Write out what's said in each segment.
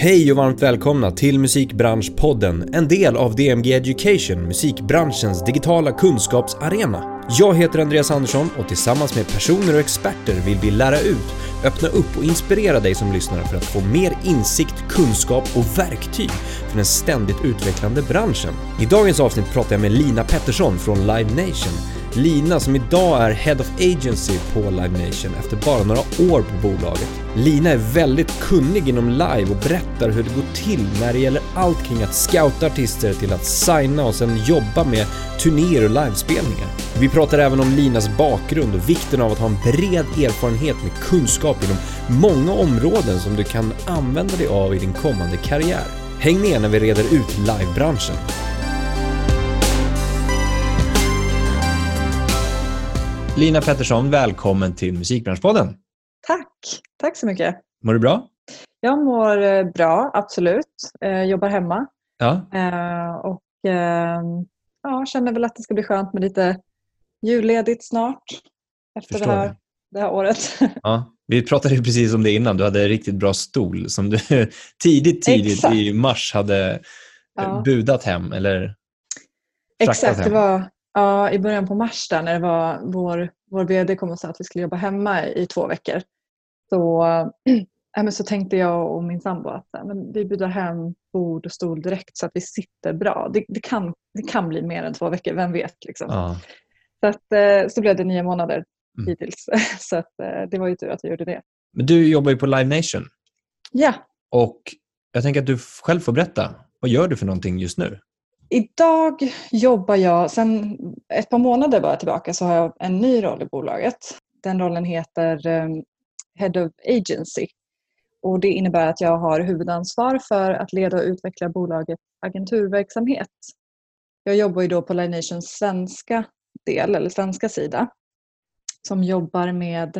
Hej och varmt välkomna till Musikbranschpodden, en del av DMG Education, musikbranschens digitala kunskapsarena. Jag heter Andreas Andersson och tillsammans med personer och experter vill vi lära ut, öppna upp och inspirera dig som lyssnar för att få mer insikt, kunskap och verktyg för den ständigt utvecklande branschen. I dagens avsnitt pratar jag med Lina Pettersson från Live Nation. Lina som idag är Head of Agency på Live Nation efter bara några år på bolaget. Lina är väldigt kunnig inom live och berättar hur det går till när det gäller allt kring att scouta artister till att signa och sen jobba med turnéer och livespelningar. Vi pratar även om Linas bakgrund och vikten av att ha en bred erfarenhet med kunskap inom många områden som du kan använda dig av i din kommande karriär. Häng med när vi reder ut livebranschen. Lina Pettersson, välkommen till Musikbranschpodden. Tack, tack så mycket. Mår du bra? Jag mår eh, bra, absolut. Eh, jobbar hemma Ja. eh, och eh, ja, känner väl att det ska bli skönt med lite julledigt snart efter det här, det. det här året. ja. Vi pratade ju precis om det innan. Du hade en riktigt bra stol som du tidigt, tidigt Exakt. i mars hade Ja. budat hem eller Exakt, det hem. var ja, i början på mars där när det var vår, vår VD kom och sa att vi skulle jobba hemma i två veckor. Så, äh, men så tänkte jag och min sambo att äh, men vi budar hem bord och stol direkt så att vi sitter bra. Det, det, kan, det kan bli mer än två veckor, vem vet. Liksom. Ja. Så, att, eh, så blev det nio månader Mm. hittills. Så att, eh, det var ju tur att vi gjorde det. Men du jobbar ju på Live Nation Ja, och jag tänker att du själv får berätta. Vad gör du för någonting just nu? Idag jobbar jag, sen ett par månader bara tillbaka så har jag en ny roll i bolaget. Den rollen heter ehm, Head of Agency. Och det innebär att jag har huvudansvar för att leda och utveckla bolagets agenturverksamhet. Jag jobbar ju då på Live Nations svenska del, eller svenska sida, som jobbar med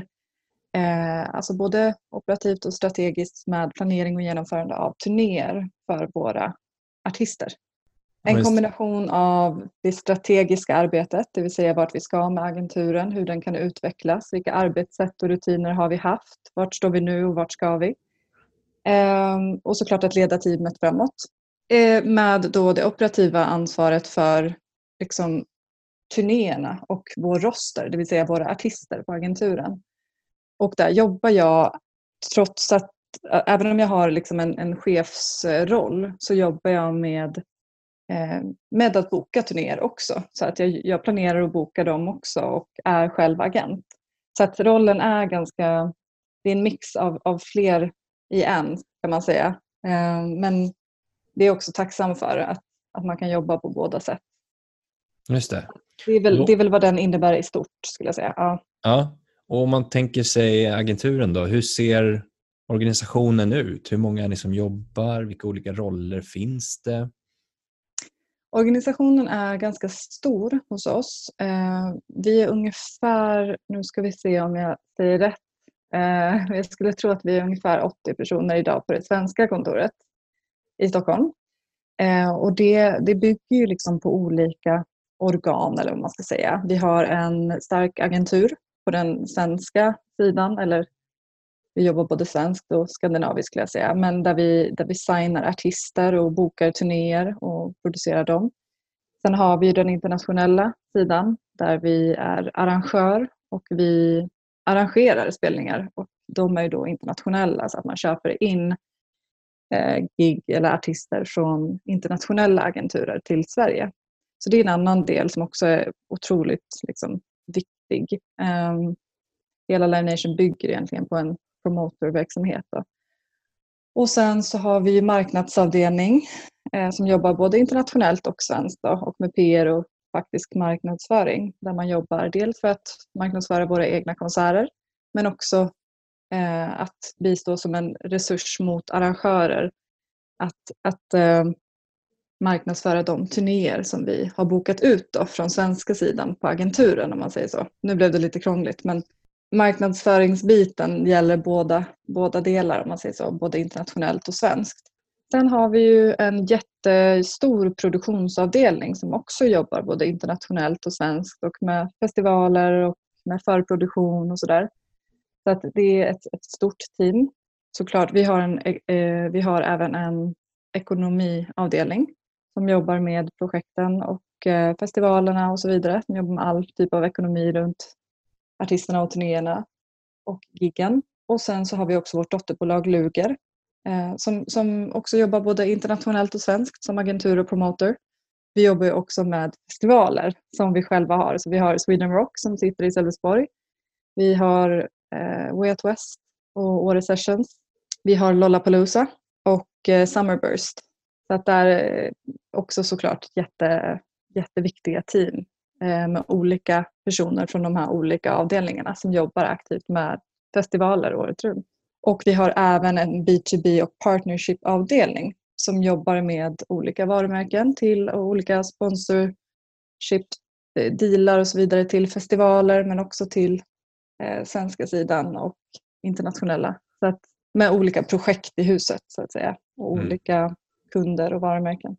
eh, alltså både operativt och strategiskt med planering och genomförande av turnéer för våra artister. En kombination av det strategiska arbetet, det vill säga vart vi ska med agenturen, hur den kan utvecklas, vilka arbetssätt och rutiner har vi haft, vart står vi nu och vart ska vi? Ehm, och såklart att leda teamet framåt. Eh, med då det operativa ansvaret för liksom, turnéerna och vår roster, det vill säga våra artister på agenturen. Och där jobbar jag, trots att, även om jag har liksom en, en chefsroll, så jobbar jag med med att boka turnéer också. Så att jag, jag planerar och bokar dem också och är själv agent. Så att rollen är ganska, det är en mix av, av fler i en kan man säga. Eh, men det är också tacksam för att, att man kan jobba på båda sätt. Just det. Det är, väl, det är väl vad den innebär i stort skulle jag säga. Ja. Ja. Och om man tänker sig agenturen då, hur ser organisationen ut? Hur många är ni som jobbar? Vilka olika roller finns det? Organisationen är ganska stor hos oss. Eh, vi är ungefär, nu ska vi se om jag säger rätt, eh, jag skulle tro att vi är ungefär 80 personer idag på det svenska kontoret i Stockholm. Eh, och det, det bygger ju liksom på olika organ eller vad man ska säga. Vi har en stark agentur på den svenska sidan eller vi jobbar både svenskt och skandinaviskt skulle jag säga, men där vi, där vi signar artister och bokar turnéer och producerar dem. Sen har vi den internationella sidan där vi är arrangör och vi arrangerar spelningar och de är ju då internationella så att man köper in eh, gig eller artister från internationella agenturer till Sverige. Så det är en annan del som också är otroligt liksom, viktig. Um, hela Live Nation bygger egentligen på en promotorverksamhet. Då. Och sen så har vi marknadsavdelning eh, som jobbar både internationellt och svenskt då, och med PR och faktisk marknadsföring där man jobbar dels för att marknadsföra våra egna konserter men också eh, att bistå som en resurs mot arrangörer att, att eh, marknadsföra de turnéer som vi har bokat ut då, från svenska sidan på agenturen om man säger så. Nu blev det lite krångligt men marknadsföringsbiten gäller båda, båda delar om man säger så, både internationellt och svenskt. Sen har vi ju en jättestor produktionsavdelning som också jobbar både internationellt och svenskt och med festivaler och med förproduktion och sådär. Så att det är ett, ett stort team såklart, vi har, en, eh, eh vi har även en ekonomiavdelning som jobbar med projekten och eh, festivalerna och så vidare. Som jobbar med all typ av ekonomi runt artisterna och turnéerna och giggen. Och sen så har vi också vårt dotterbolag Luger eh, som, som också jobbar både internationellt och svenskt som agentur och promoter. Vi jobbar också med festivaler som vi själva har. Så vi har Sweden Rock som sitter i Sölvesborg. Vi har eh, Way Out West och Åre Sessions. Vi har Lollapalooza och eh, Summerburst. Så att det är eh, också såklart jätte, jätteviktiga team med olika personer från de här olika avdelningarna som jobbar aktivt med festivaler året runt. Och vi har även en B2B och partnership-avdelning som jobbar med olika varumärken till olika sponsorship eh, dealar och så vidare till festivaler men också till eh, svenska sidan och internationella. Så att, med olika projekt i huset så att säga och mm. olika kunder och varumärken.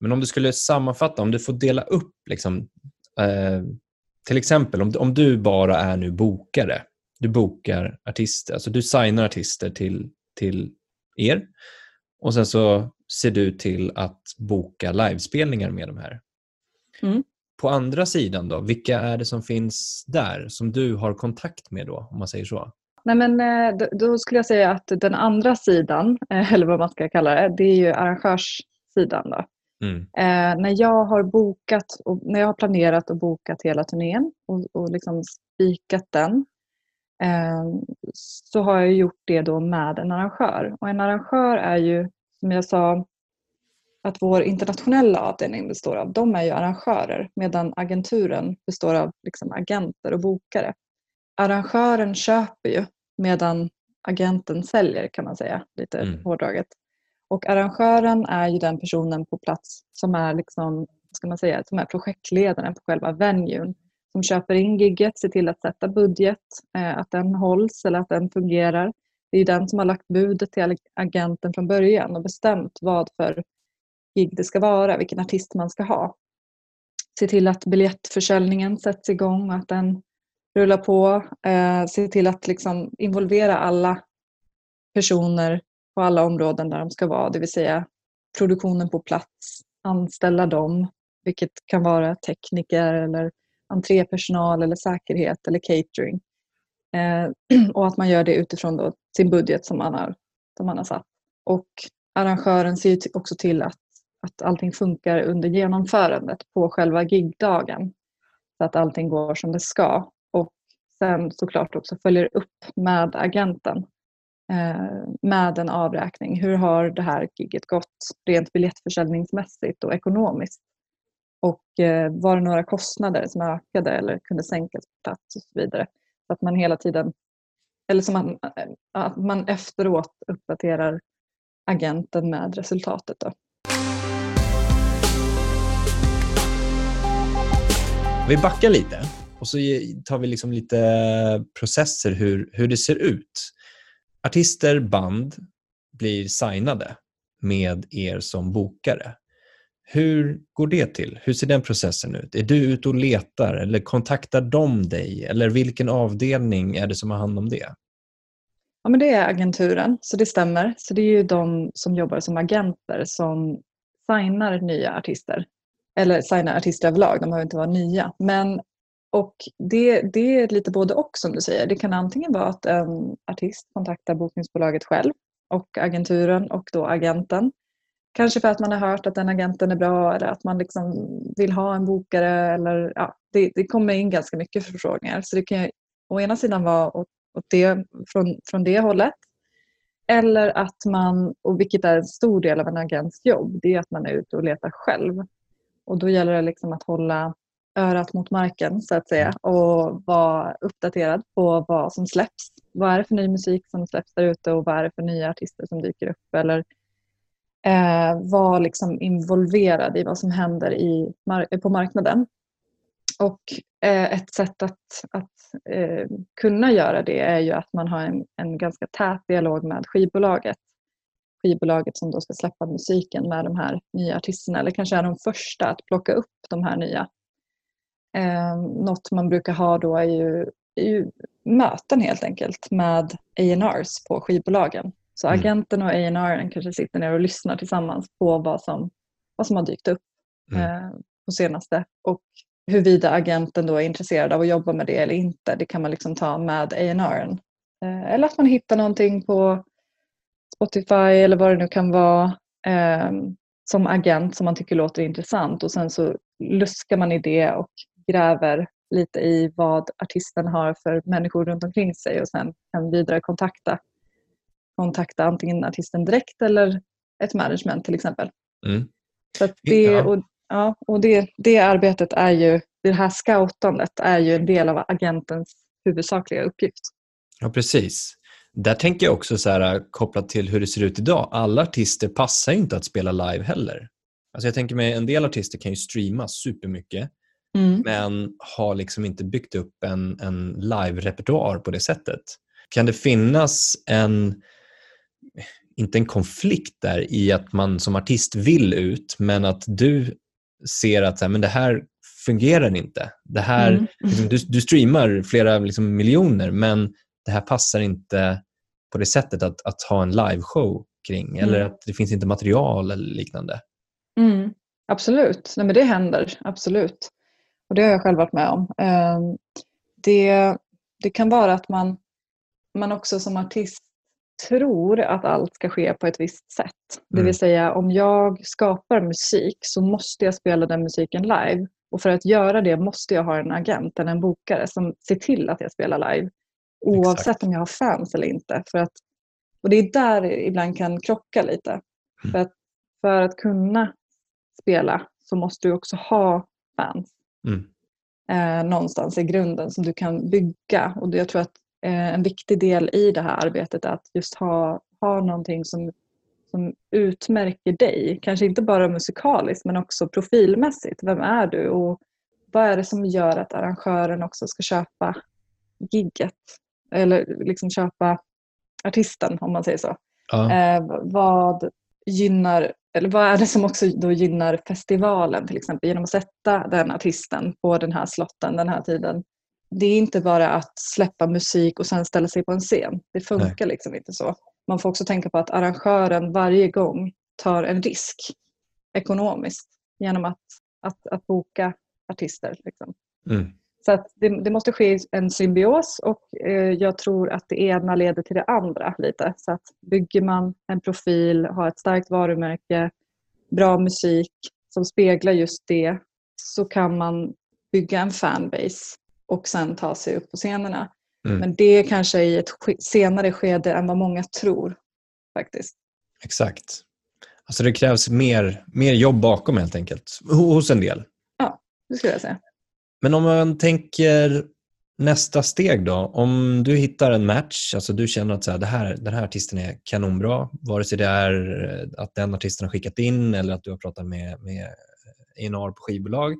Men om du skulle sammanfatta, om du får dela upp liksom, eh, till exempel om, om du bara är nu bokare, du bokar artister, alltså du signar artister till, till er och sen så ser du till att boka livespelningar med de här. Mm. På andra sidan då, vilka är det som finns där som du har kontakt med då, om man säger så? Nej, men, eh, då skulle jag säga att den andra sidan, eh, eller vad man ska kalla det, det är ju arrangörssidan. Då. Mm. Eh, när jag har bokat och när jag har planerat och bokat hela turnén och, och liksom spikat den eh, så har jag gjort det då med en arrangör. Och en arrangör är ju, som jag sa, att vår internationella avdelning består av, de är ju arrangörer medan agenturen består av liksom agenter och bokare. Arrangören köper ju medan agenten säljer kan man säga, lite mm. hårdraget. Och arrangören är ju den personen på plats som är, liksom, ska man säga, som är projektledaren på själva venuen. Som köper in gigget, ser till att sätta budget, eh, att den hålls eller att den fungerar. Det är den som har lagt budet till agenten från början och bestämt vad för gig det ska vara, vilken artist man ska ha. Se till att biljettförsäljningen sätts igång och att den rullar på. Eh, se till att liksom involvera alla personer på alla områden där de ska vara, det vill säga produktionen på plats, anställa dem, vilket kan vara tekniker eller entrépersonal eller säkerhet eller catering. Eh, och att man gör det utifrån då sin budget som man har, som man har satt. Och arrangören ser också till att, att allting funkar under genomförandet på själva gigdagen. Så att allting går som det ska. Och sen såklart också följer upp med agenten Eh, med en avräkning. Hur har det här giget gått rent biljettförsäljningsmässigt och ekonomiskt? Och eh, var det några kostnader som ökade eller kunde sänkas på plats och så vidare. Så att man hela tiden, eller som man, eh, att man efteråt uppdaterar agenten med resultatet. Då. Vi backar lite och så tar vi liksom lite processer hur, hur det ser ut artister, band blir signade med er som bokare. Hur går det till? Hur ser den processen ut? Är du ute och letar eller kontaktar de dig? Eller vilken avdelning är det som har hand om det? Ja, men det är agenturen, så det stämmer. Så det är ju de som jobbar som agenter som signar nya artister. Eller signar artister överlag, de behöver inte vara nya. Men och det, det är lite både och som du säger. Det kan antingen vara att en artist kontaktar bokningsbolaget själv och agenturen och då agenten. Kanske för att man har hört att den agenten är bra eller att man liksom vill ha en bokare. Eller, ja, det, det kommer in ganska mycket förfrågningar. Så det kan å ena sidan vara åt, åt det, från, från det hållet. Eller att man, och vilket är en stor del av en agents jobb, det är att man är ute och letar själv. Och då gäller det liksom att hålla örat mot marken så att säga och vara uppdaterad på vad som släpps. Vad är det för ny musik som släpps där ute och vad är det för nya artister som dyker upp eller eh, vara liksom involverad i vad som händer i, på marknaden. Och eh, ett sätt att, att eh, kunna göra det är ju att man har en, en ganska tät dialog med skivbolaget. Skivbolaget som då ska släppa musiken med de här nya artisterna eller kanske är de första att plocka upp de här nya Eh, något man brukar ha då är ju, är ju möten helt enkelt med A&Rs på skivbolagen Så Mm. agenten och A&R kanske sitter ner och lyssnar tillsammans på vad som, vad som har dykt upp Mm. eh, på senaste. Och huruvida agenten då är intresserad av att jobba med det eller inte, det kan man liksom ta med A&R. Eh, eller att man hittar någonting på Spotify eller vad det nu kan vara eh, som agent som man tycker låter intressant och sen så luskar man i det och gräver lite i vad artisten har för människor runt omkring sig och sen kan vidare kontakta, kontakta antingen artisten direkt eller ett management till exempel. Mm. Så det, och, ja, och det, det arbetet är ju, det här scoutandet är ju en del av agentens huvudsakliga uppgift. Ja, precis. Där tänker jag också så här, kopplat till hur det ser ut idag. Alla artister passar ju inte att spela live heller. Alltså jag tänker mig, en del artister kan ju streama supermycket men har liksom inte byggt upp en, en live-repertoar på det sättet. Kan det finnas en, inte en konflikt där i att man som artist vill ut men att du ser att så här, men det här fungerar inte. Det här, Mm. liksom, du, du streamar flera liksom, miljoner men det här passar inte på det sättet att, att ha en liveshow kring eller Mm. att det finns inte material eller liknande. Mm, absolut, Nej, men det händer. Absolut. Och det har jag själv varit med om. Ehm, Det, det kan vara att man, man också som artist tror att allt ska ske på ett visst sätt. Det Mm. vill säga om jag skapar musik så måste jag spela den musiken live. Och för att göra det måste jag ha en agent eller en bokare som ser till att jag spelar live. Oavsett Exakt. om jag har fans eller inte. För att, och det är där det ibland kan krocka lite. Mm. För, att, för att kunna spela så måste du också ha fans Mm. eh, någonstans i grunden som du kan bygga. Och jag tror att eh, en viktig del i det här arbetet är att just ha, ha någonting som, som utmärker dig. Kanske inte bara musikaliskt men också profilmässigt. Vem är du och vad är det som gör att arrangören också ska köpa gigget? Eller liksom köpa artisten om man säger så. Ja. Eh, vad gynnar, eller vad är det som också då gynnar festivalen till exempel genom att sätta den artisten på den här slotten den här tiden. Det är inte bara att släppa musik och sen ställa sig på en scen. Det funkar liksom inte så. Man får också tänka på att arrangören varje gång tar en risk ekonomiskt genom att, att, att boka artister. Liksom. Mm. Så det, det måste ske en symbios och eh, jag tror att det ena leder till det andra lite. Så att bygger man en profil, har ett starkt varumärke, bra musik som speglar just det så kan man bygga en fanbase och sen ta sig upp på scenerna. Mm. Men det är kanske i ett senare skede än vad många tror faktiskt. Exakt. Alltså det krävs mer, mer jobb bakom helt enkelt, Ho- hos en del. Det skulle jag säga. Men om man tänker nästa steg då. Om du hittar en match, alltså du känner att så här, det här, den här artisten är kanonbra, vare sig det är eh, att den artisten har skickat in eller att du har pratat med, med eh, A&R på skivbolag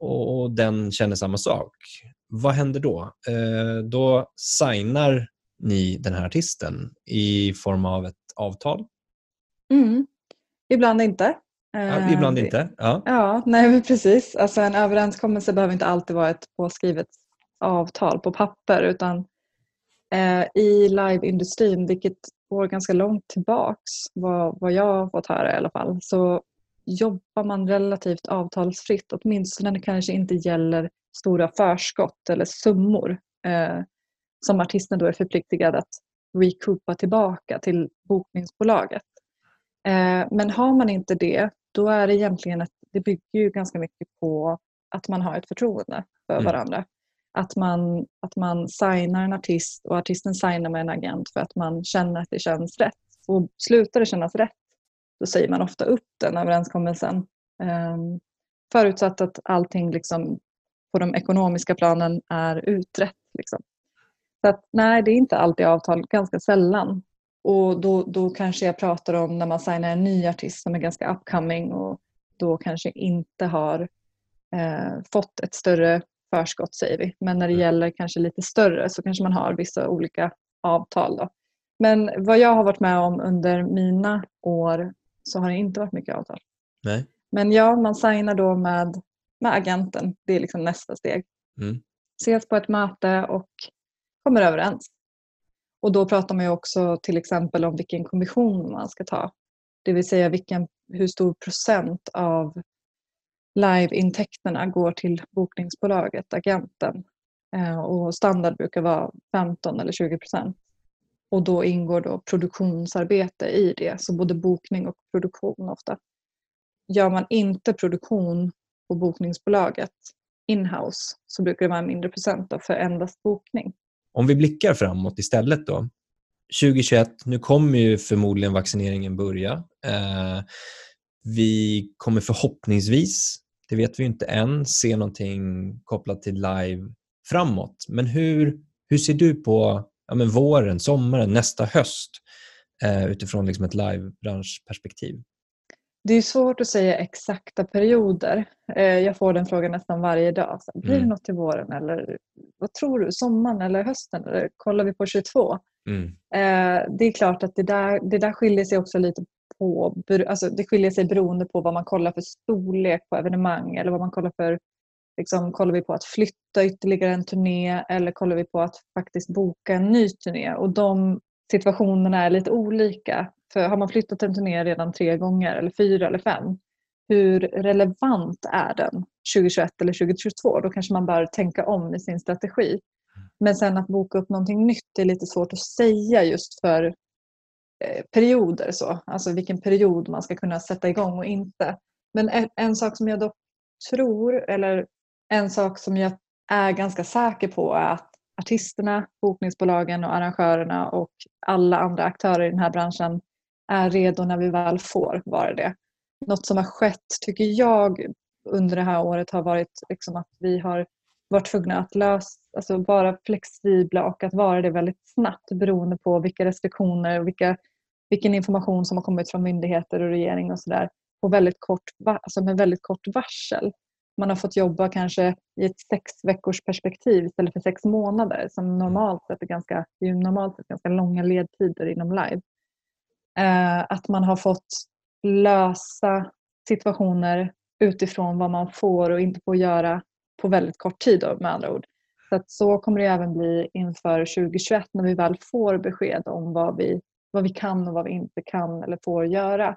och, och den känner samma sak. Vad händer då? Eh, då signar ni den här artisten i form av ett avtal? Mm. Ibland inte. Ja, Eh, ibland inte. Ja. Ja, nej precis. Alltså en överenskommelse behöver inte alltid vara ett påskrivet avtal på papper utan eh, i liveindustrin, vilket går ganska långt tillbaks vad, vad jag har fått höra i alla fall, så jobbar man relativt avtalsfritt, åtminstone när det kanske inte gäller stora förskott eller summor eh, som artisten då är förpliktigad att recoupa tillbaka till bokningsbolaget. Eh, men har man inte det, då är det egentligen ett, det bygger ju ganska mycket på att man har ett förtroende för Mm. varandra. Att man, att man signar en artist och artisten signar med en agent för att man känner att det känns rätt. Och slutar det kännas rätt, då säger man ofta upp den överenskommelsen. Um, förutsatt att allting liksom på de ekonomiska planen är utrett. Liksom. Så att, nej, det är inte alltid avtal, ganska sällan. Och då, då kanske jag pratar om när man signar en ny artist som är ganska upcoming och då kanske inte har eh, fått ett större förskott säger vi. Men när det Mm. gäller kanske lite större så kanske man har vissa olika avtal. Då. Men vad jag har varit med om under mina år så har det inte varit mycket avtal. Nej. Men ja, man signar då med, med agenten. Det är liksom nästa steg. Mm. Ses på ett möte och kommer överens. Och då pratar man ju också till exempel om vilken kommission man ska ta. Det vill säga vilken, hur stor procent av liveintäkterna går till bokningsbolaget, agenten. Eh, och standard brukar vara 15 eller 20 procent. Och då ingår då produktionsarbete i det, så både bokning och produktion ofta. Gör man inte produktion på bokningsbolaget inhouse så brukar det vara en mindre procent för endast bokning. Om vi blickar framåt istället då. 2021, nu kommer ju förmodligen vaccineringen börja. Eh, vi kommer förhoppningsvis, det vet vi inte än, se någonting kopplat till live framåt. Men hur, hur ser du på ja, men våren, sommaren, nästa höst eh, utifrån liksom ett livebranschperspektiv? Det är svårt att säga exakta perioder. Eh, jag får den frågan nästan varje dag. Blir det mm. något till våren eller vad tror du? Sommaren eller hösten? Eller kollar vi på 22? Mm. Eh, det är klart att det där, det där skiljer sig också lite på, alltså det skiljer sig beroende på vad man kollar för storlek på evenemang eller vad man kollar för Liksom, kollar vi på att flytta ytterligare en turné eller kollar vi på att faktiskt boka en ny turné? Och de situationerna är lite olika. För har man flyttat en turné redan tre gånger eller fyra eller fem, hur relevant är den 2021 eller 2022? Då kanske man bör tänka om i sin strategi. Men sen att boka upp någonting nytt är lite svårt att säga just för eh, perioder. Så. Alltså vilken period man ska kunna sätta igång och inte. Men en, en sak som jag dock tror, eller en sak som jag är ganska säker på är att artisterna, bokningsbolagen och arrangörerna och alla andra aktörer i den här branschen är redo när vi väl får vara det. Något som har skett, tycker jag, under det här året har varit liksom att vi har varit tvungna att lösa, alltså vara flexibla och att vara det väldigt snabbt beroende på vilka restriktioner och vilka, vilken information som har kommit från myndigheter och regering och sådär väldigt kort, alltså med väldigt kort varsel man har fått jobba kanske i ett sex veckors perspektiv istället för sex månader som normalt sett är ganska, normalt sett ganska långa ledtider inom live. Eh, att man har fått lösa situationer utifrån vad man får och inte får göra på väldigt kort tid då, med andra ord. Så, att så kommer det även bli inför 2021 när vi väl får besked om vad vi, vad vi kan och vad vi inte kan eller får göra.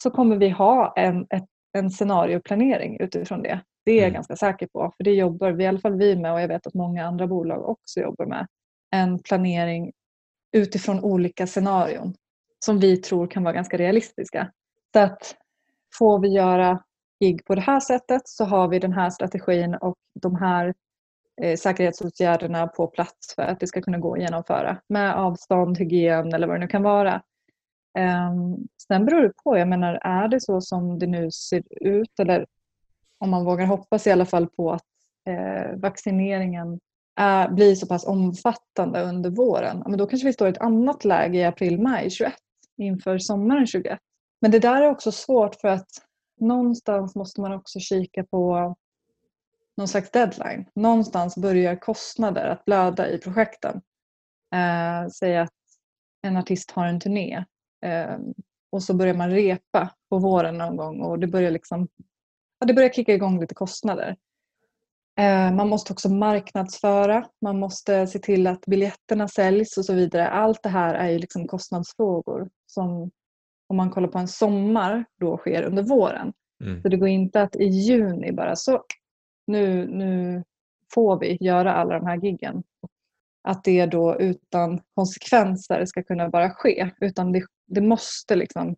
Så kommer vi ha en, ett en scenarioplanering utifrån det. Det är jag mm. ganska säker på. För det jobbar vi, i alla fall vi med och jag vet att många andra bolag också jobbar med. En planering utifrån olika scenarion som vi tror kan vara ganska realistiska. Så att får vi göra gig på det här sättet så har vi den här strategin och de här eh, säkerhetsåtgärderna på plats för att det ska kunna gå att genomföra med avstånd, hygien eller vad det nu kan vara. Um, sen beror det på. Jag menar, är det så som det nu ser ut eller om man vågar hoppas i alla fall på att eh, vaccineringen är, blir så pass omfattande under våren, men då kanske vi står i ett annat läge i april-maj 21 inför sommaren 21. Men det där är också svårt för att någonstans måste man också kika på någon slags deadline. Någonstans börjar kostnader att blöda i projekten. Eh, säg att en artist har en turné eh, och så börjar man repa på våren någon gång och det börjar, liksom, ja, det börjar kicka igång lite kostnader. Ehm, man måste också marknadsföra, man måste se till att biljetterna säljs och så vidare. Allt det här är ju liksom kostnadsfrågor som om man kollar på en sommar då sker under våren. Mm. Så det går inte att i juni bara så nu, nu får vi göra alla de här giggen. Att det då utan konsekvenser ska kunna bara ske. Utan det, det måste liksom,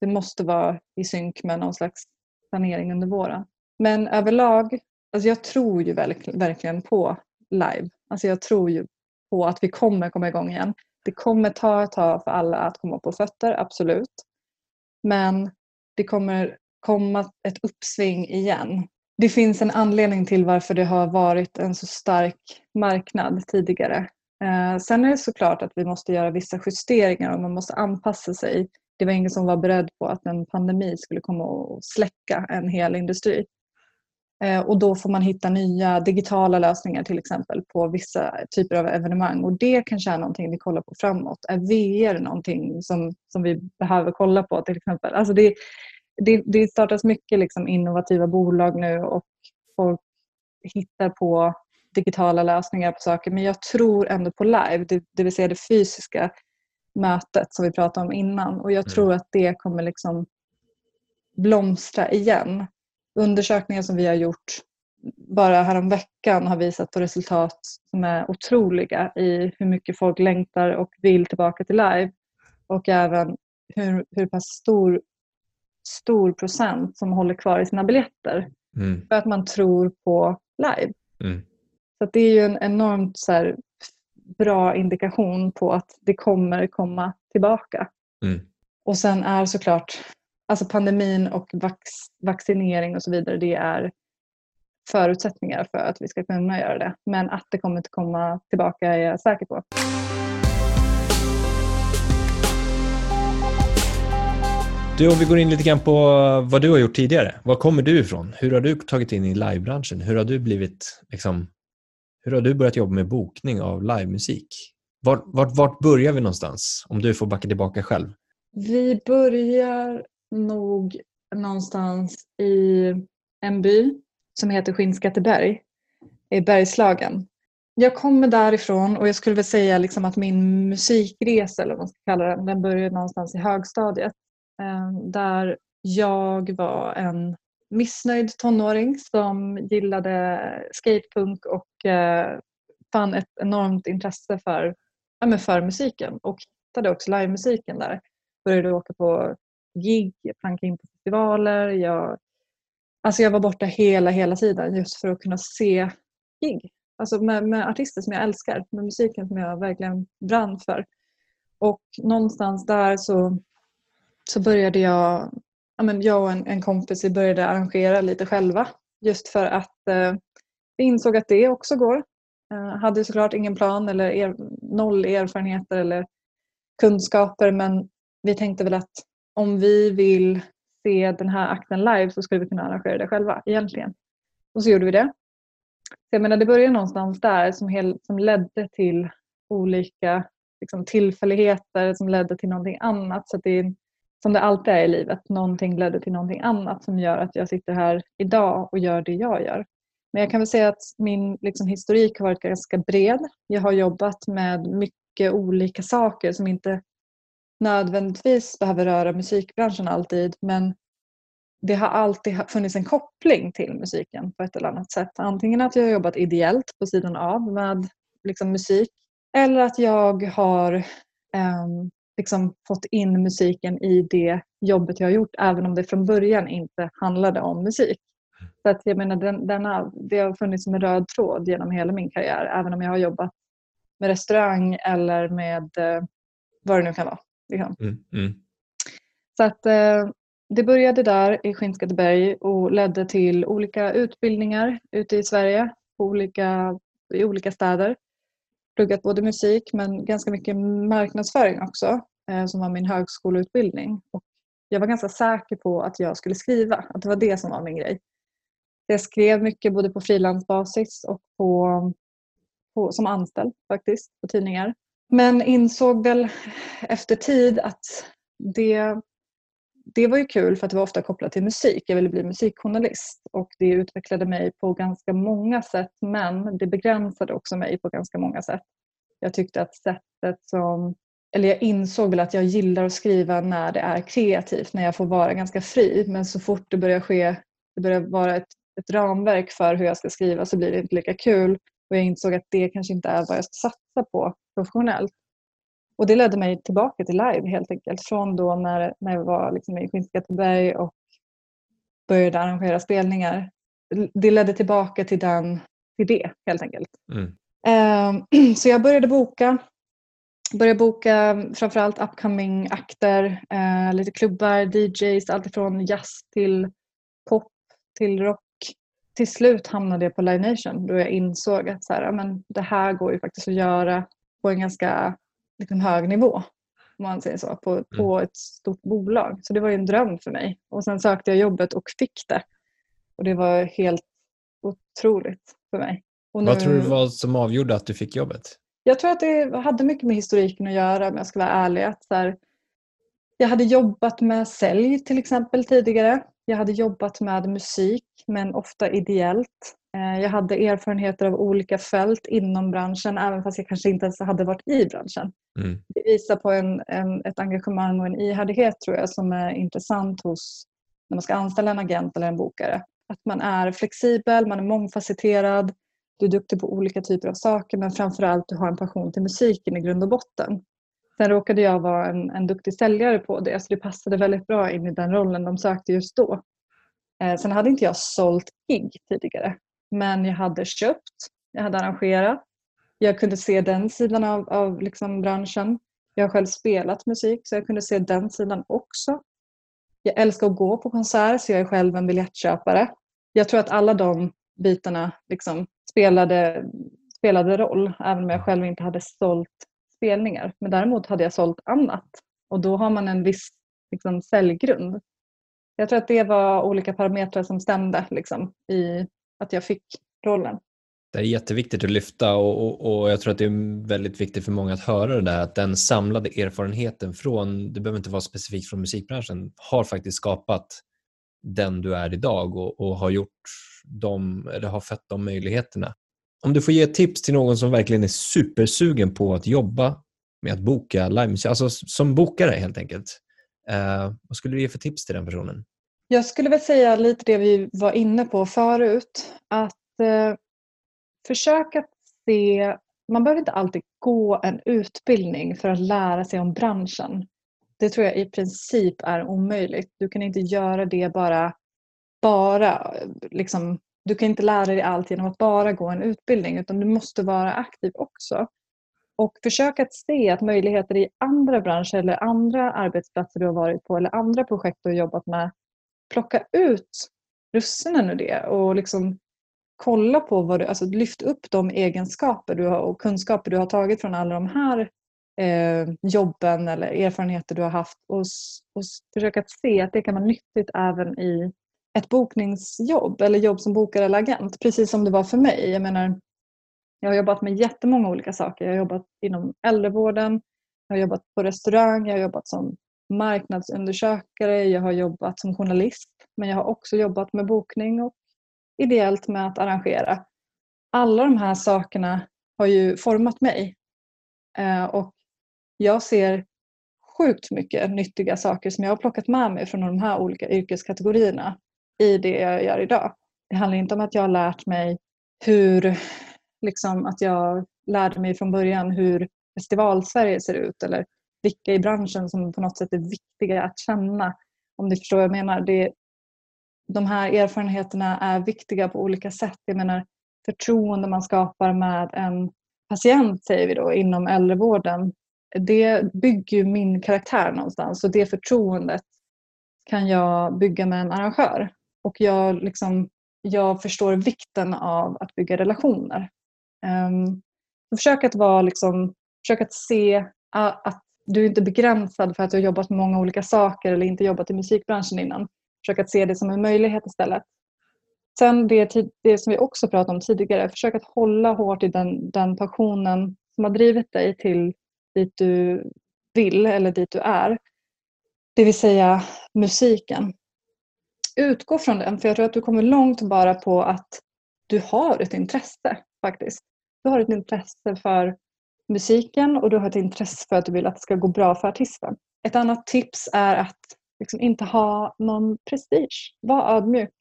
det måste vara i synk med någon slags planering under våren. Men överlag, alltså jag tror ju verkligen på live. Alltså jag tror ju på att vi kommer komma igång igen. Det kommer ta ett tag för alla att komma på fötter, absolut. Men det kommer komma ett uppsving igen. Det finns en anledning till varför det har varit en så stark marknad tidigare. Eh, sen är det såklart att vi måste göra vissa justeringar och man måste anpassa sig. Det var ingen som var beredd på att en pandemi skulle komma och släcka en hel industri. Eh, och då får man hitta nya digitala lösningar till exempel på vissa typer av evenemang och det kanske är någonting vi kollar på framåt. Är VR någonting som, som vi behöver kolla på till exempel? Alltså det, det, det startas mycket liksom innovativa bolag nu och folk hittar på digitala lösningar på saker men jag tror ändå på live, det, det vill säga det fysiska mötet som vi pratade om innan och jag mm. tror att det kommer liksom blomstra igen. Undersökningar som vi har gjort bara häromveckan har visat på resultat som är otroliga i hur mycket folk längtar och vill tillbaka till live och även hur, hur pass stor, stor procent som håller kvar i sina biljetter mm. för att man tror på live. Mm. Så det är ju en enormt så här, bra indikation på att det kommer komma tillbaka. Mm. Och sen är såklart alltså pandemin och vax, vaccinering och så vidare, det är förutsättningar för att vi ska kunna göra det. Men att det kommer att komma tillbaka är jag säker på. Du, om vi går in lite grann på vad du har gjort tidigare. Var kommer du ifrån? Hur har du tagit in i livebranschen? Hur har du blivit, liksom, hur har du börjat jobba med bokning av livemusik? Vart, vart, vart börjar vi någonstans? Om du får backa tillbaka själv. Vi börjar nog någonstans i en by som heter Skinnskatteberg i Bergslagen. Jag kommer därifrån och jag skulle väl säga liksom att min musikresa, eller vad man ska kalla den, den började någonstans i högstadiet. Ehm, där jag var en missnöjd tonåring som gillade skatepunk och eh, fann ett enormt intresse för, ja, för musiken och hittade också livemusiken där. Började åka på gig, jag plankade in på festivaler. Jag, alltså jag var borta hela, hela tiden just för att kunna se gig. Alltså med, med artister som jag älskar, med musiken som jag verkligen brann för. Och någonstans där så, så började jag, ja men jag och en, en kompis vi började arrangera lite själva. Just för att eh, vi insåg att det också går. Eh, hade såklart ingen plan eller er, noll erfarenheter eller kunskaper men vi tänkte väl att om vi vill se den här akten live så skulle vi kunna arrangera det själva egentligen. Och så gjorde vi det. Så jag menar, det började någonstans där som, hel, som ledde till olika liksom, tillfälligheter som ledde till någonting annat. Så det är, som det alltid är i livet, någonting ledde till någonting annat som gör att jag sitter här idag och gör det jag gör. Men jag kan väl säga att min liksom, historik har varit ganska bred. Jag har jobbat med mycket olika saker som inte nödvändigtvis behöver röra musikbranschen alltid men det har alltid funnits en koppling till musiken på ett eller annat sätt. Antingen att jag har jobbat ideellt på sidan av med liksom, musik eller att jag har eh, liksom, fått in musiken i det jobbet jag har gjort även om det från början inte handlade om musik. Så att, jag menar, den, denna, det har funnits som en röd tråd genom hela min karriär även om jag har jobbat med restaurang eller med eh, vad det nu kan vara. Liksom. Mm, mm. Så att eh, det började där i Skinnskatteberg och ledde till olika utbildningar ute i Sverige på olika, i olika städer. Pluggat både musik men ganska mycket marknadsföring också eh, som var min högskoleutbildning. Och jag var ganska säker på att jag skulle skriva, att det var det som var min grej. Jag skrev mycket både på frilansbasis och på, på, som anställd faktiskt på tidningar. Men insåg väl efter tid att det, det var ju kul för att det var ofta kopplat till musik. Jag ville bli musikjournalist och det utvecklade mig på ganska många sätt men det begränsade också mig på ganska många sätt. Jag tyckte att sättet som eller jag insåg väl att jag gillar att skriva när det är kreativt, när jag får vara ganska fri. Men så fort det börjar ske, det börjar vara ett, ett ramverk för hur jag ska skriva så blir det inte lika kul. Och jag insåg att det kanske inte är vad jag ska satsa på professionellt. Och det ledde mig tillbaka till live helt enkelt. Från då när, när jag var liksom i Skinnskatteberg och började arrangera spelningar. Det ledde tillbaka till, den, till det helt enkelt. Mm. Uh, så jag började boka. Började boka framförallt upcoming akter, uh, lite klubbar, DJs, alltifrån jazz till pop till rock till slut hamnade jag på Live Nation då jag insåg att så här, men det här går ju faktiskt att göra på en ganska liksom, hög nivå. Om man säger så, på, mm. på ett stort bolag. Så det var en dröm för mig. Och sen sökte jag jobbet och fick det. Och det var helt otroligt för mig. Nu, Vad tror du var som avgjorde att du fick jobbet? Jag tror att det hade mycket med historiken att göra om jag ska vara ärlig. Att så här, jag hade jobbat med sälj till exempel tidigare. Jag hade jobbat med musik men ofta ideellt. Eh, jag hade erfarenheter av olika fält inom branschen även fast jag kanske inte ens hade varit i branschen. Mm. Det visar på en, en, ett engagemang och en ihärdighet tror jag som är intressant hos när man ska anställa en agent eller en bokare. Att man är flexibel, man är mångfacetterad, du är duktig på olika typer av saker men framförallt du har en passion till musiken i grund och botten. Sen råkade jag vara en, en duktig säljare på det så det passade väldigt bra in i den rollen de sökte just då. Eh, sen hade inte jag sålt gig tidigare men jag hade köpt, jag hade arrangerat. Jag kunde se den sidan av, av liksom branschen. Jag har själv spelat musik så jag kunde se den sidan också. Jag älskar att gå på konsert så jag är själv en biljettköpare. Jag tror att alla de bitarna liksom spelade, spelade roll även om jag själv inte hade sålt spelningar. Men däremot hade jag sålt annat och då har man en viss liksom, säljgrund. Jag tror att det var olika parametrar som stämde liksom, i att jag fick rollen. Det är jätteviktigt att lyfta och, och, och, jag tror att det är väldigt viktigt för många att höra det där att den samlade erfarenheten från, det behöver inte vara specifikt från musikbranschen, har faktiskt skapat den du är idag och, och har gjort de, eller har fött de möjligheterna. Om du får ge tips till någon som verkligen är supersugen på att jobba med att boka livemusik, alltså som bokare helt enkelt. Eh, vad skulle du ge för tips till den personen? Jag skulle väl säga lite det vi var inne på förut. Att eh, försöka se, man behöver inte alltid gå en utbildning för att lära sig om branschen. Det tror jag i princip är omöjligt. Du kan inte göra det bara, bara liksom, du kan inte lära dig allt genom att bara gå en utbildning utan du måste vara aktiv också. Och försök att se att möjligheter i andra branscher eller andra arbetsplatser du har varit på eller andra projekt du har jobbat med plocka ut russinen ur det och liksom kolla på vad du, alltså lyft upp de egenskaper du har och kunskaper du har tagit från alla de här eh, jobben eller erfarenheter du har haft och, och försöka se att det kan vara nyttigt även i ett bokningsjobb eller jobb som bokare eller agent. Precis som det var för mig. Jag menar, jag har jobbat med jättemånga olika saker. Jag har jobbat inom äldrevården, jag har jobbat på restaurang, jag har jobbat som marknadsundersökare, jag har jobbat som journalist men jag har också jobbat med bokning och ideellt med att arrangera. Alla de här sakerna har ju format mig eh, och jag ser sjukt mycket nyttiga saker som jag har plockat med mig från de här olika yrkeskategorierna i det jag gör idag. Det handlar inte om att jag har lärt mig hur, liksom att jag lärde mig från början hur festivalsverige ser ut eller vilka i branschen som på något sätt är viktiga att känna. Om ni förstår vad jag menar. Det, de här erfarenheterna är viktiga på olika sätt. Jag menar förtroende man skapar med en patient, säger vi då, inom äldrevården. Det bygger ju min karaktär någonstans och det förtroendet kan jag bygga med en arrangör. Och jag, liksom, jag förstår vikten av att bygga relationer. Ehm, um, försök att vara liksom, försök att se att du är inte begränsad för att du har jobbat med många olika saker eller inte jobbat i musikbranschen innan. Försök att se det som en möjlighet istället. Sen det, det som vi också pratade om tidigare, försök att hålla hårt i den, den passionen som har drivit dig till dit du vill eller dit du är. Det vill säga musiken. Utgå från den, för jag tror att du kommer långt bara på att du har ett intresse faktiskt. Du har ett intresse för musiken och du har ett intresse för att du vill att det ska gå bra för artisten. Ett annat tips är att liksom inte ha någon prestige. Var ödmjuk.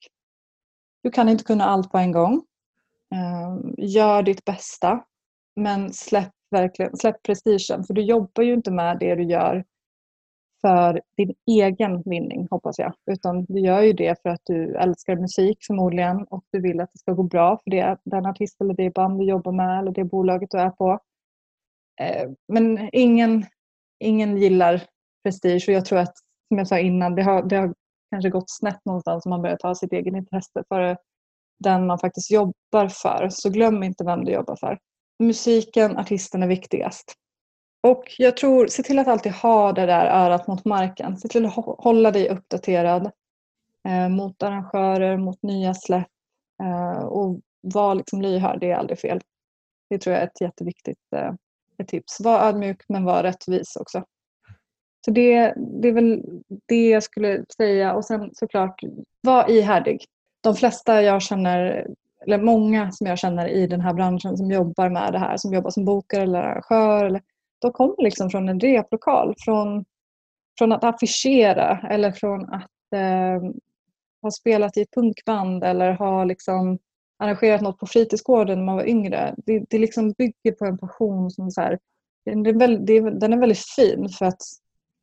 Du kan inte kunna allt på en gång. Ehm, gör ditt bästa. Men släpp, verkligen, släpp prestigen. För du jobbar ju inte med det du gör för din egen vinning, hoppas jag. Utan du gör ju det för att du älskar musik förmodligen och du vill att det ska gå bra för det, den artist eller det band du jobbar med eller det bolaget du är på. Eh, men ingen, ingen gillar prestige och jag tror att, som jag sa innan, det har, det har kanske gått snett någonstans om man börjar ta sitt eget intresse för den man faktiskt jobbar för. Så glöm inte vem du jobbar för. Musiken, artisten är viktigast. Och jag tror, se till att alltid ha det där örat mot marken. Se till att hålla dig uppdaterad eh, mot arrangörer, mot nya släpp eh, och var liksom lyhörd, det är aldrig fel. Det tror jag är ett jätteviktigt eh, ett tips. Var ödmjuk men var rättvis också. Så det, det är väl det jag skulle säga och sen såklart var ihärdig. De flesta jag känner eller många som jag känner i den här branschen som jobbar med det här, som jobbar som bokare eller arrangör, eller, de kommer liksom från en replokal, från, från att affischera eller från att eh, ha spelat i ett punkband eller ha liksom arrangerat något på fritidsgården när man var yngre. Det, det liksom bygger på en passion som så här, den, är väldigt, den är väldigt fin för att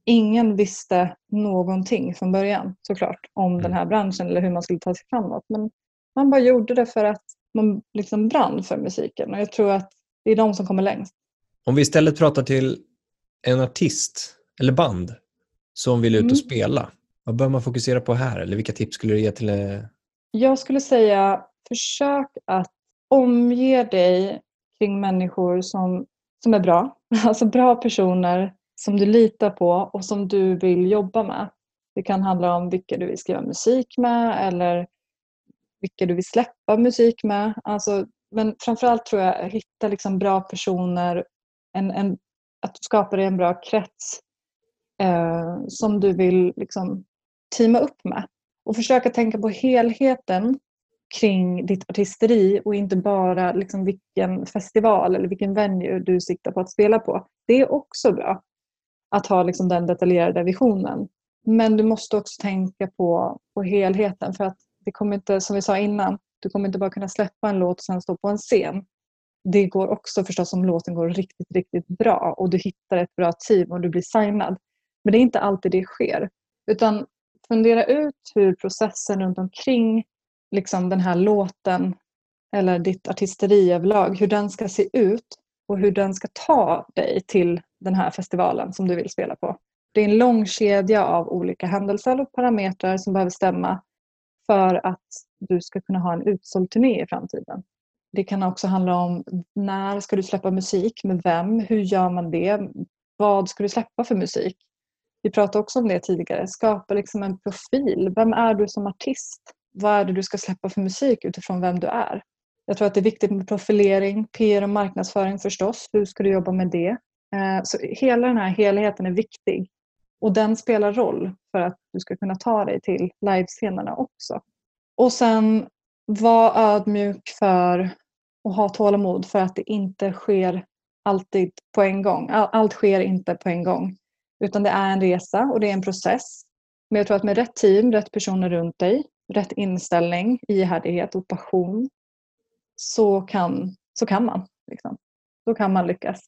ingen visste någonting från början såklart om mm. den här branschen eller hur man skulle ta sig framåt. Men man bara gjorde det för att man liksom brann för musiken och jag tror att det är de som kommer längst. Om vi istället pratar till en artist eller band som vill ut och mm. spela, vad bör man fokusera på här? Eller vilka tips skulle du ge till? Eh, jag skulle säga försök att omge dig kring människor som, som är bra. Alltså bra personer som du litar på och som du vill jobba med. Det kan handla om vilka du vill skriva musik med eller vilka du vill släppa musik med. Alltså, men framförallt tror jag hitta liksom bra personer, en, en, att du skapar dig en bra krets eh, som du vill liksom, teama upp med. Och försöka tänka på helheten kring ditt artisteri och inte bara liksom vilken festival eller vilken venue du siktar på att spela på. Det är också bra att ha liksom den detaljerade visionen. Men du måste också tänka på, på helheten för att det kommer inte, som vi sa innan, du kommer inte bara kunna släppa en låt och sen stå på en scen. Det går också förstås om låten går riktigt, riktigt bra och du hittar ett bra team och du blir signad. Men det är inte alltid det sker. Utan fundera ut hur processen runt omkring liksom den här låten eller ditt artisteri överlag, hur den ska se ut och hur den ska ta dig till den här festivalen som du vill spela på. Det är en lång kedja av olika händelser och parametrar som behöver stämma för att du ska kunna ha en utsåld turné i framtiden. Det kan också handla om när ska du släppa musik, med vem, hur gör man det, vad ska du släppa för musik? Vi pratade också om det tidigare, skapa liksom en profil. Vem är du som artist? Vad är det du ska släppa för musik utifrån vem du är? Jag tror att det är viktigt med profilering, PR och marknadsföring förstås. Hur ska du jobba med det? Eh, så hela den här helheten är viktig och den spelar roll för att du ska kunna ta dig till livescenerna också. Och sen var ödmjuk för och ha tålamod för att det inte sker alltid på en gång. Allt sker inte på en gång. Utan det är en resa och det är en process. Men jag tror att med rätt team, rätt personer runt dig, rätt inställning, ihärdighet och passion så kan, så kan man. Liksom. Då kan man lyckas.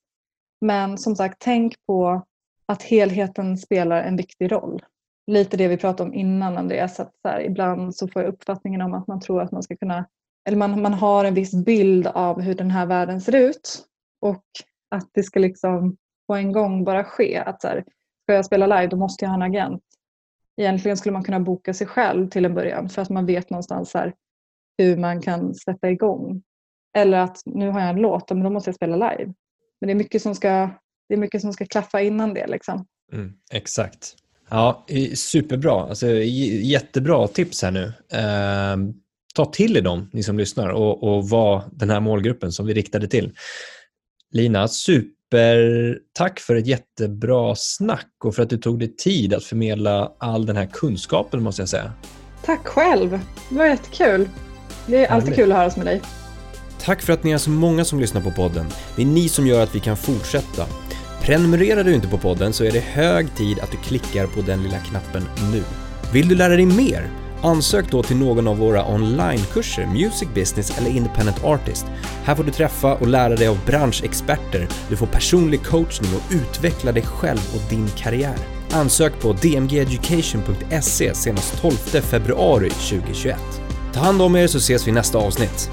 Men som sagt, tänk på att helheten spelar en viktig roll. Lite det vi pratade om innan Andreas, att så här, ibland så får jag uppfattningen om att man tror att man ska kunna, eller man, man har en viss bild av hur den här världen ser ut och att det ska liksom på en gång bara ske. Att så här, ska jag spela live då måste jag ha en agent. Egentligen skulle man kunna boka sig själv till en början för att man vet någonstans här, hur man kan sätta igång. Eller att nu har jag en låt, men då måste jag spela live. Men det är mycket som ska, det är mycket som ska klaffa innan det. Liksom. Mm, exakt. Ja, superbra. Alltså, jättebra tips här nu. Eh, ta till er dem, ni som lyssnar, och, och var den här målgruppen som vi riktade till. Lina, supertack för ett jättebra snack och för att du tog dig tid att förmedla all den här kunskapen, måste jag säga. Tack själv. Det var jättekul. Det är alltid kul att höras med dig. Tack för att ni är så många som lyssnar på podden. Det är ni som gör att vi kan fortsätta. Prenumererar du inte på podden så är det hög tid att du klickar på den lilla knappen nu. Vill du lära dig mer? Ansök då till någon av våra onlinekurser, Music Business eller Independent Artist. Här får du träffa och lära dig av branschexperter, du får personlig coachning och utveckla dig själv och din karriär. Ansök på dmgeducation.se senast 12 februari 2021. Ta hand om er så ses vi i nästa avsnitt.